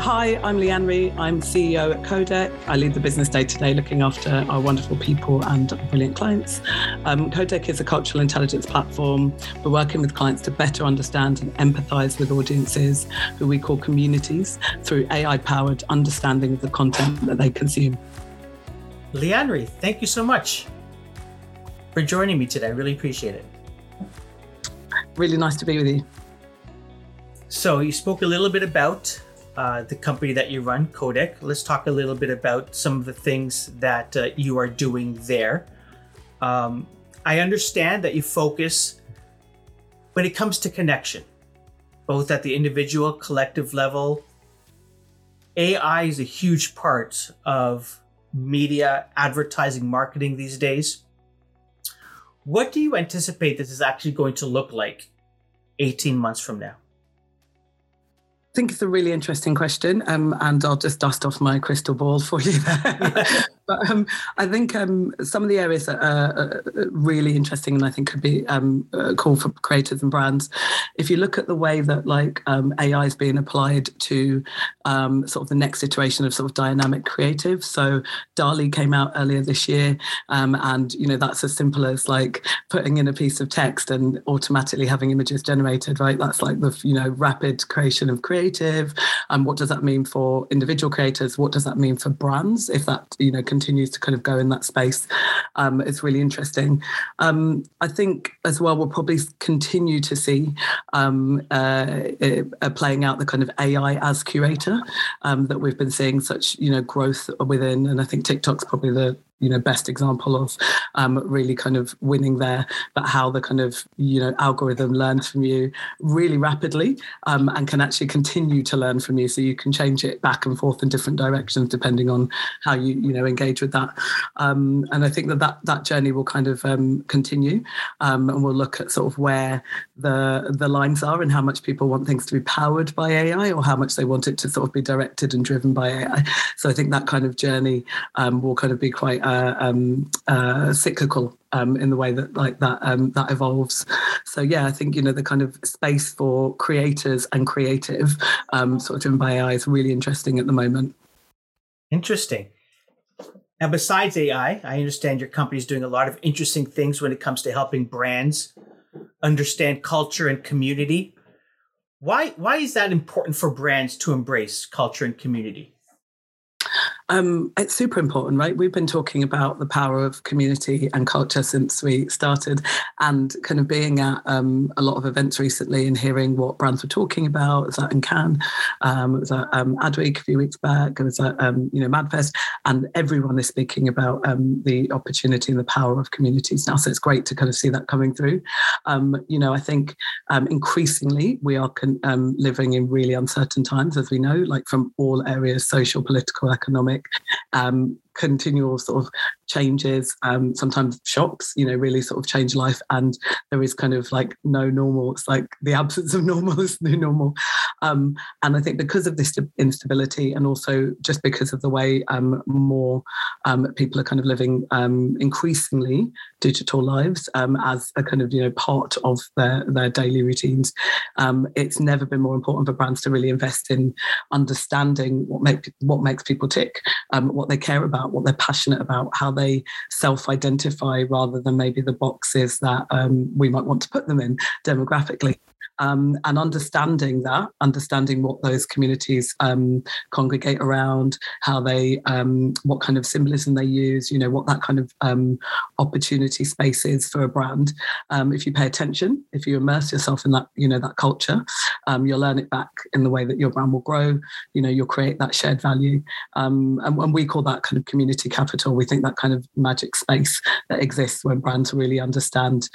Hi, I'm Lianre. I'm CEO at Codec. I lead the business day to day looking after our wonderful people and brilliant clients. Um, Codec is a cultural intelligence platform. We're working with clients to better understand and empathize with audiences who we call communities through AI powered understanding of the content that they consume. Lianre, thank you so much for joining me today. I really appreciate it. Really nice to be with you. So, you spoke a little bit about uh, the company that you run, Codec. Let's talk a little bit about some of the things that uh, you are doing there. Um, I understand that you focus when it comes to connection, both at the individual, collective level. AI is a huge part of media, advertising, marketing these days. What do you anticipate this is actually going to look like 18 months from now? I think it's a really interesting question, um, and I'll just dust off my crystal ball for you. But um, I think um, some of the areas that are really interesting and I think could be um, cool for creators and brands. If you look at the way that like um, AI is being applied to um, sort of the next iteration of sort of dynamic creative. So DALL-E came out earlier this year, um, and you know that's as simple as like putting in a piece of text and automatically having images generated. Right, that's like the you know rapid creation of creative. And what does that mean for individual creators? What does that mean for brands? If that you know can continues to kind of go in that space. Um, it's really interesting. Um, I think as well, we'll probably continue to see um, uh, uh, playing out the kind of AI as curator um, that we've been seeing such you know growth within, and I think TikTok's probably the you know best example of um, really kind of winning there but how the kind of you know algorithm learns from you really rapidly um, and can actually continue to learn from you. So you can change it back and forth in different directions depending on how you you know engage with that. Um, and i think that that, that journey will kind of um, continue um, and we'll look at sort of where the the lines are and how much people want things to be powered by ai or how much they want it to sort of be directed and driven by ai so i think that kind of journey um, will kind of be quite um, uh, cyclical um, in the way that like that um, that evolves. So yeah, I think you know the kind of space for creators and creative, um, sort of driven by AI, is really interesting at the moment. Interesting. Now, besides AI, I understand your company is doing a lot of interesting things when it comes to helping brands understand culture and community. Why why is that important for brands to embrace culture and community? Um, it's super important, right? We've been talking about the power of community and culture since we started, and kind of being at um, a lot of events recently and hearing what brands were talking about. Was that in Cannes? Um, was at um, Adweek a few weeks back. It was at um, you know Madfest, and everyone is speaking about um, the opportunity and the power of communities now. So it's great to kind of see that coming through. Um, you know, I think increasingly we are con- living in really uncertain times, as we know, like from all areas, social, political, economic um, continual sort of changes, um, sometimes shocks, you know, really sort of change life. And there is kind of like no normal. It's like the absence of normal is the normal. Um, and I think because of this instability and also just because of the way um, more um, people are kind of living um, increasingly digital lives um, as a kind of, you know, part of their, their daily routines, it's never been more important for brands to really invest in understanding what, make, what makes people tick, what they care about, what they're passionate about, how they self-identify rather than maybe the boxes that we might want to put them in demographically um, and understanding that, understanding what those communities um, congregate around, how they, um, what kind of symbolism they use, you know, what that kind of um, opportunity space is for a brand. Um, if you pay attention, if you immerse yourself in that, you know, that culture, um, you'll learn it back in the way that your brand will grow. You know, you'll create that shared value, and, and we call that kind of community capital. We think that kind of magic space that exists when brands really understand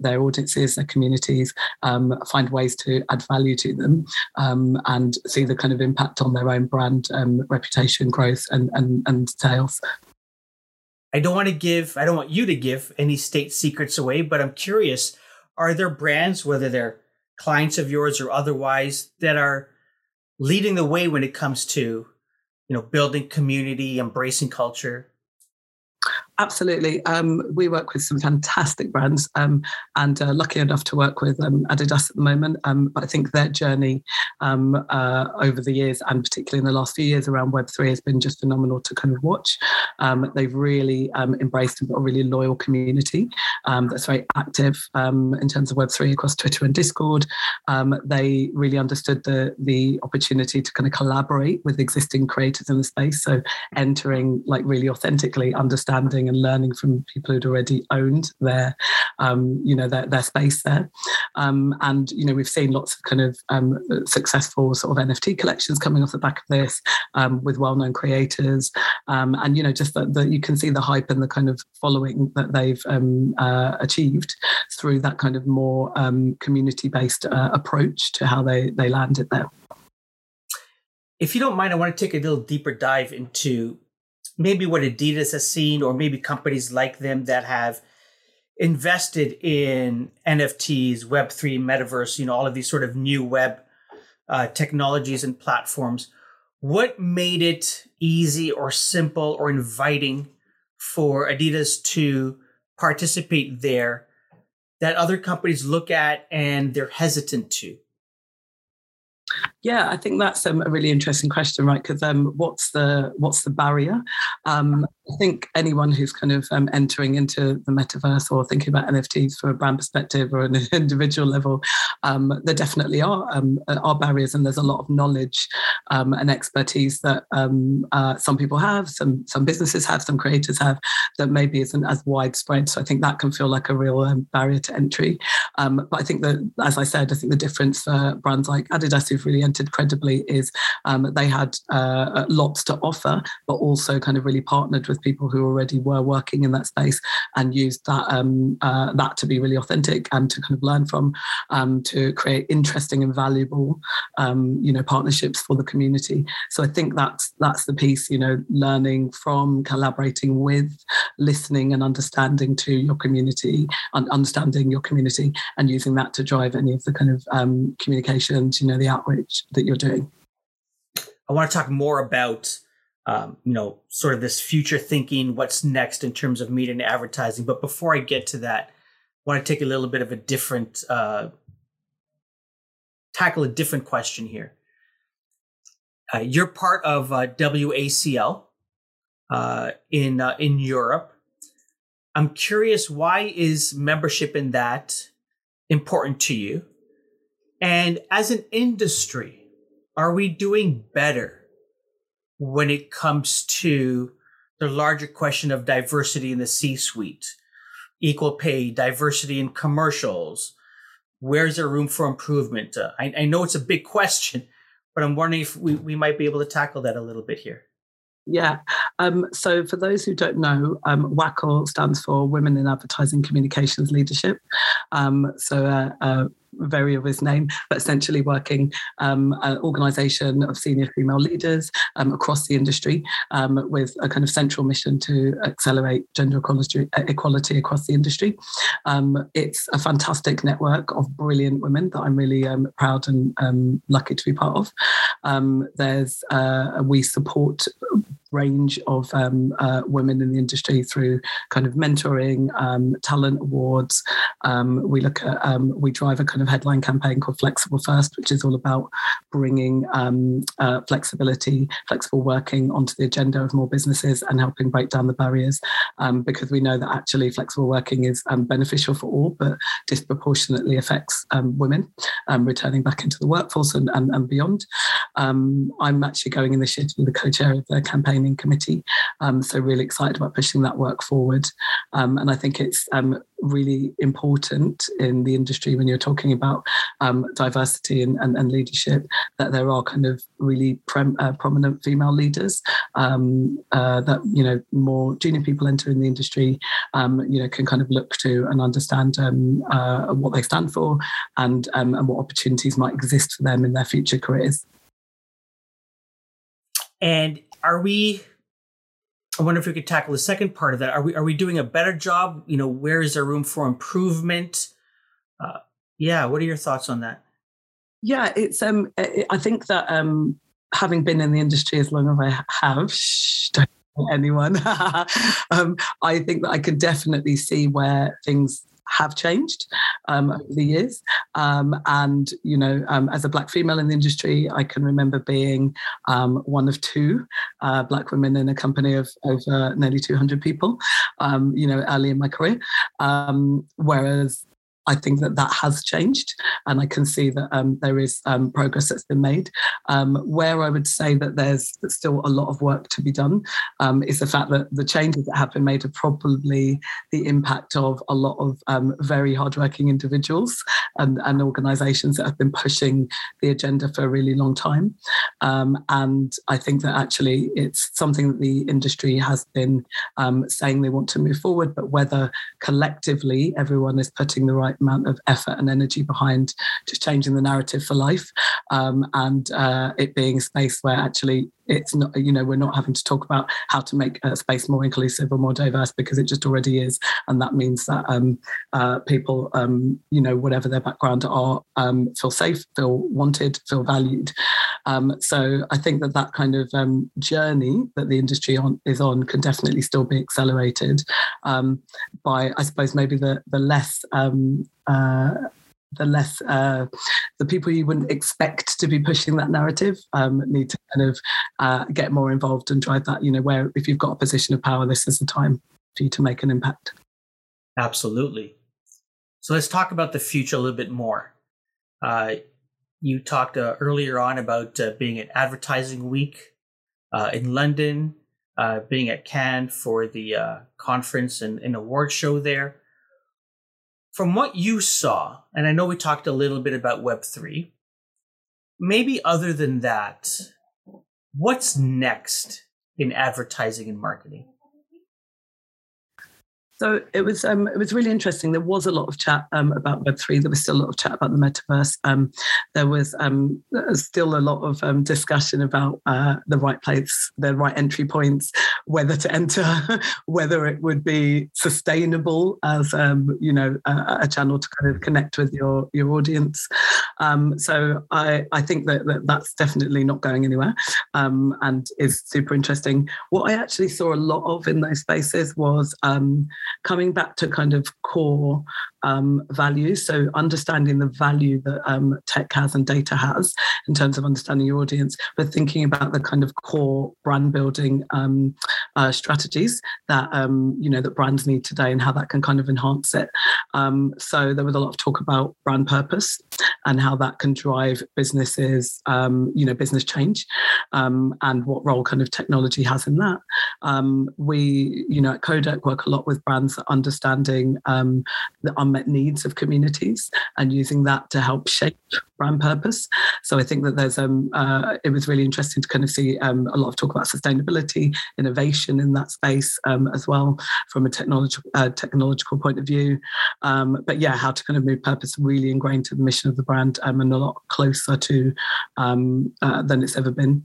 their audiences, their communities, um, find ways to add value to them um, and see the kind of impact on their own brand um, reputation growth and, and, and sales. I don't want to give, I don't want you to give any state secrets away, but I'm curious are there brands, whether they're clients of yours or otherwise, that are leading the way when it comes to you know building community embracing culture Absolutely. Um, we work with some fantastic brands um, and uh, lucky enough to work with um, Adidas at the moment. Um, but I think their journey um, uh, over the years and particularly in the last few years around Web3 has been just phenomenal to kind of watch. Um, they've really embraced and got a really loyal community that's very active in terms of Web3 across Twitter and Discord. they really understood the, the opportunity to kind of collaborate with existing creators in the space. So entering like really authentically understanding and learning from people who'd already owned their, um, you know, their, their space there. Um, and, you know, we've seen lots of kind of um, successful sort of NFT collections coming off the back of this um, with well-known creators. Um, and, you know, just that, that you can see the hype and the kind of following that they've um, uh, achieved through that kind of more community-based uh, approach to how they, they landed there. If you don't mind, I want to take a little deeper dive into maybe what Adidas has seen, or maybe companies like them that have invested in NFTs, Web3, Metaverse, you know, all of these sort of new web uh, technologies and platforms. What made it easy or simple or inviting for Adidas to participate there that other companies look at and they're hesitant to? Yeah, I think that's um, a really interesting question, right? Because um, what's the what's the barrier? Um, I think anyone who's kind of um, entering into the metaverse or thinking about NFTs from a brand perspective or an individual level, um, there definitely are um, are barriers, and there's a lot of knowledge um, and expertise that um, uh, some people have, some some businesses have, some creators have that maybe isn't as widespread. So I think that can feel like a real um, barrier to entry. but I think that, as I said, I think the difference for brands like Adidas who've really entered credibly is they had uh, lots to offer, but also kind of really partnered with people who already were working in that space and used that um, uh, that to be really authentic and to kind of learn from um, to create interesting and valuable um, you know partnerships for the community. So I think that's that's the piece you know learning from collaborating with listening and understanding to your community and understanding your community and using that to drive any of the kind of um, communications you know the outreach that you're doing. I want to talk more about um, you know, sort of this future thinking, what's next in terms of media and advertising. But before I get to that, I want to take a little bit of a different, uh, tackle a different question here. Uh, you're part of uh, WACL uh, in uh, in Europe. I'm curious, why is membership in that important to you? And as an industry, are we doing better when it comes to the larger question of diversity in the C suite, equal pay, diversity in commercials. Where's there room for improvement? Uh, I, I, know it's a big question, but I'm wondering if we, we might be able to tackle that a little bit here. Yeah. Um, so, for those who don't know, um, stands for Women in Advertising Communications Leadership. Um, so, uh, uh, very of his name, but essentially working um, an organisation of senior female leaders um, across the industry um, with a kind of central mission to accelerate gender equality, equality across the industry. Um, it's a fantastic network of brilliant women that I'm really um, proud and um, lucky to be part of. there's uh, we support range of um, uh, women in the industry through kind of mentoring, um, talent awards. Um, we look at, um, we drive a kind of headline campaign called Flexible First, which is all about bringing um, uh, flexibility, flexible working onto the agenda of more businesses and helping break down the barriers. Um, because we know that actually flexible working is beneficial for all, but disproportionately affects women returning back into the workforce and, and, and beyond. I'm actually going in this year to be the co-chair of the campaign training committee. Um, so really excited about pushing that work forward. Um, and I think it's um, really important in the industry when you're talking about um, diversity and, and, and, leadership that there are kind of really prem, uh, prominent female leaders um, uh, that you know more junior people entering the industry you know can kind of look to and understand uh, what they stand for and and what opportunities might exist for them in their future careers. And are we I wonder if we could tackle the second part of that. Are we are we doing a better job? You know, where is there room for improvement? Uh, yeah, what are your thoughts on that? Yeah, it's um, I think that um, having been in the industry as long as I have, shh, anyone. um, I think that I can definitely see where things have changed um, over the years. Um, and, you know, um, as a Black female in the industry, I can remember being um, one of two uh, Black women in a company of over nearly 200 people, um, you know, early in my career. Um, whereas I think that that has changed, and I can see that um, there is um, progress that's been made. Um, where I would say that there's still a lot of work to be done um, is the fact that the changes that have been made are probably the impact of a lot of um, very hardworking individuals and, and, organisations that have been pushing the agenda for a really long time. Um, and I think that actually it's something that the industry has been saying they want to move forward, but whether collectively everyone is putting the right right amount of effort and energy behind just changing the narrative for life. Um, and uh, it being a space where actually it's not you know we're not having to talk about how to make a space more inclusive or more diverse because it just already is. And that means that um, uh, people um, you know whatever their background are um, feel safe feel wanted feel valued um, so i think that that kind of um, journey that the industry on, is on can definitely still be accelerated um, by i suppose maybe the the less uh, the less uh, the people you wouldn't expect to be pushing that narrative um, need to kind of uh, get more involved and drive that. You know, where if you've got a position of power, this is the time for you to make an impact. Absolutely. So let's talk about the future a little bit more. Uh, you talked uh, earlier on about uh, being at Advertising Week uh, in London, being at Cannes for the conference and, and award show there from what you saw, and I know we talked a little bit about Web3, maybe other than that, what's next in advertising and marketing? So it was um, it was really interesting. There was a lot of chat um, about Web three. There was still a lot of chat about the metaverse. Um, there was um, still a lot of um, discussion about uh, the right place, the right entry points, whether to enter, whether it would be sustainable as um, you know a, a, channel to kind of connect with your your audience. So I I think that, that, that's definitely not going anywhere, and is super interesting. What I actually saw a lot of in those spaces was coming back to kind of core um, values. So understanding the value that um, tech has and data has in terms of understanding your audience, but thinking about the kind of core brand building um, uh, strategies that um, you know that brands need today and how that can kind of enhance it. Um, so there was a lot of talk about brand purpose and how that can drive businesses, um, you know, business change, and what role kind of technology has in that. we, you know, at Codec work a lot with brands understanding the unmet needs of communities and using that to help shape brand purpose. So I think that there's um uh, it was really interesting to kind of see um, a lot of talk about sustainability, innovation in that space um, as well from a technological uh, technological point of view. Um, but yeah, how to kind of move purpose really ingrained to the mission of the brand um, and a lot closer to um, uh, than it's ever been.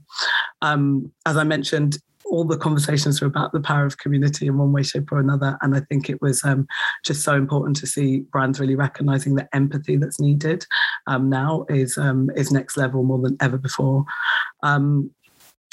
Um, as I mentioned, all the conversations were about the power of community in one way, shape, or another. And I think it was um, just so important to see brands really recognizing the empathy that's needed um, now is um, is next level more than ever before. Um,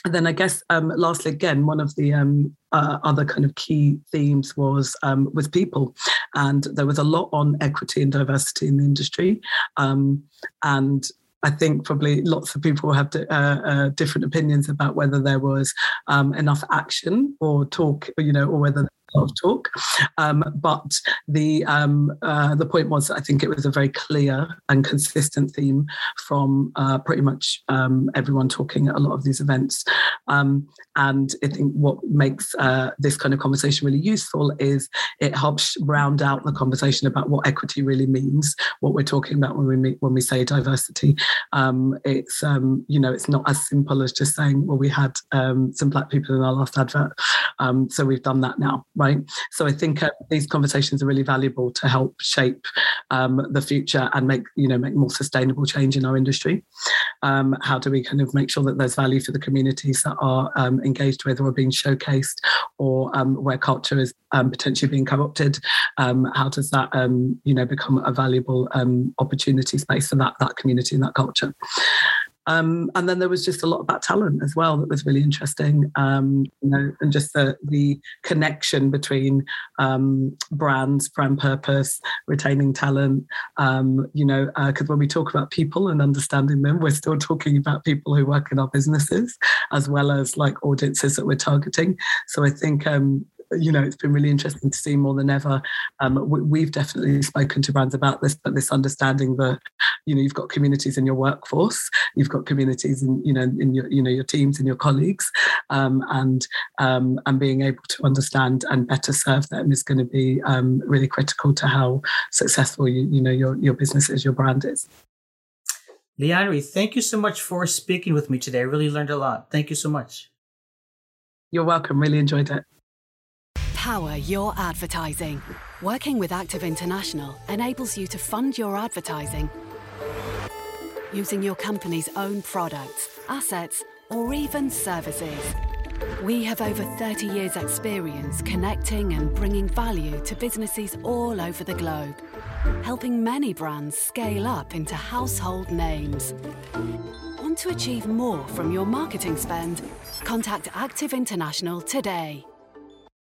and then I guess um, lastly, again, one of the um, uh, other kind of key themes was um, with people, and there was a lot on equity and diversity in the industry, um, and I think probably lots of people have uh, uh, different opinions about whether there was um, enough action or talk, you know, or whether of talk. Um, but the um, uh, the point was, I think it was a very clear and consistent theme from uh, pretty much um, everyone talking at a lot of these events. Um, and I think what makes uh, this kind of conversation really useful is it helps round out the conversation about what equity really means, what we're talking about when we meet, when we say diversity. Um, it's um, you know it's not as simple as just saying, well, we had some black people in our last advert, so we've done that now, right? Right? So I think uh, these conversations are really valuable to help shape um, the future and make you know make more sustainable change in our industry. Um, how do we kind of make sure that there's value for the communities that are um, engaged with or being showcased, or um, where culture is um, potentially being co-opted? How does that you know become a valuable opportunity space for that that community and that culture? Um, and then there was just a lot about talent as well that was really interesting. Um, you know, and just the the connection between um, brands, brand purpose, retaining talent. Um, you know, because uh, when we talk about people and understanding them, we're still talking about people who work in our businesses as well as like audiences that we're targeting. So I think um, you know, it's been really interesting to see more than ever. Um, we, have definitely spoken to brands about this, but this understanding that, you know, you've got communities in your workforce, you've got communities in, you know, in your, you know, your teams and your colleagues, um, and um, and being able to understand and better serve them is going to be um, really critical to how successful you, you know, your your business is, your brand is. Lianre, thank you so much for speaking with me today. I really learned a lot. Thank you so much. You're welcome. Really enjoyed it. Power your advertising. Working with Active International enables you to fund your advertising using your company's own products, assets, or even services. We have over 30 years' experience connecting and bringing value to businesses all over the globe, helping many brands scale up into household names. Want to achieve more from your marketing spend? Contact Active International today.